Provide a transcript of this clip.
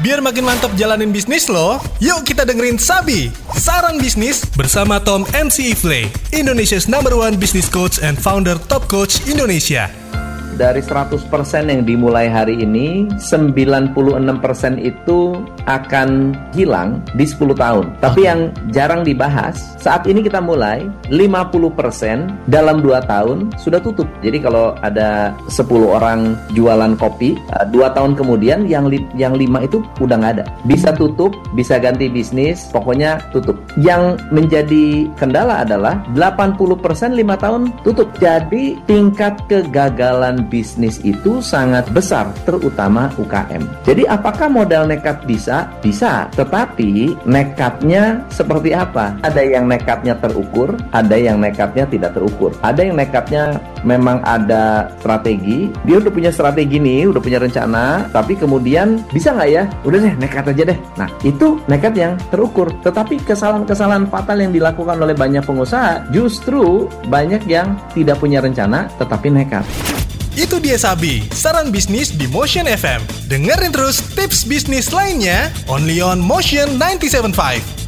Biar makin mantap jalanin bisnis lo, yuk kita dengerin Sabi, Saran Bisnis bersama Tom MC Ifle, Indonesia's number one business coach and founder Top Coach Indonesia. Dari 100% yang dimulai hari ini 96% itu akan hilang di 10 tahun. Tapi yang jarang dibahas, saat ini kita mulai 50% dalam 2 tahun sudah tutup. Jadi kalau ada 10 orang jualan kopi, 2 eh, tahun kemudian yang li yang 5 itu udah nggak ada. Bisa tutup, bisa ganti bisnis, pokoknya tutup. Yang menjadi kendala adalah 80% 5 tahun tutup. Jadi tingkat kegagalan bisnis itu sangat besar, terutama UKM. Jadi apakah modal nekat bisa? Bisa, tetapi nekatnya seperti apa? Ada yang nekatnya terukur, ada yang nekatnya tidak terukur. Ada yang nekatnya memang ada strategi, dia udah punya strategi nih, udah punya rencana, tapi kemudian bisa nggak ya? Udah deh, nekat aja deh. Nah, itu nekat yang terukur. Tetapi kesalahan-kesalahan fatal yang dilakukan oleh banyak pengusaha justru banyak yang tidak punya rencana tetapi nekat. Itu dia Sabi, saran bisnis di Motion FM. Dengerin terus tips bisnis lainnya only on Motion 975.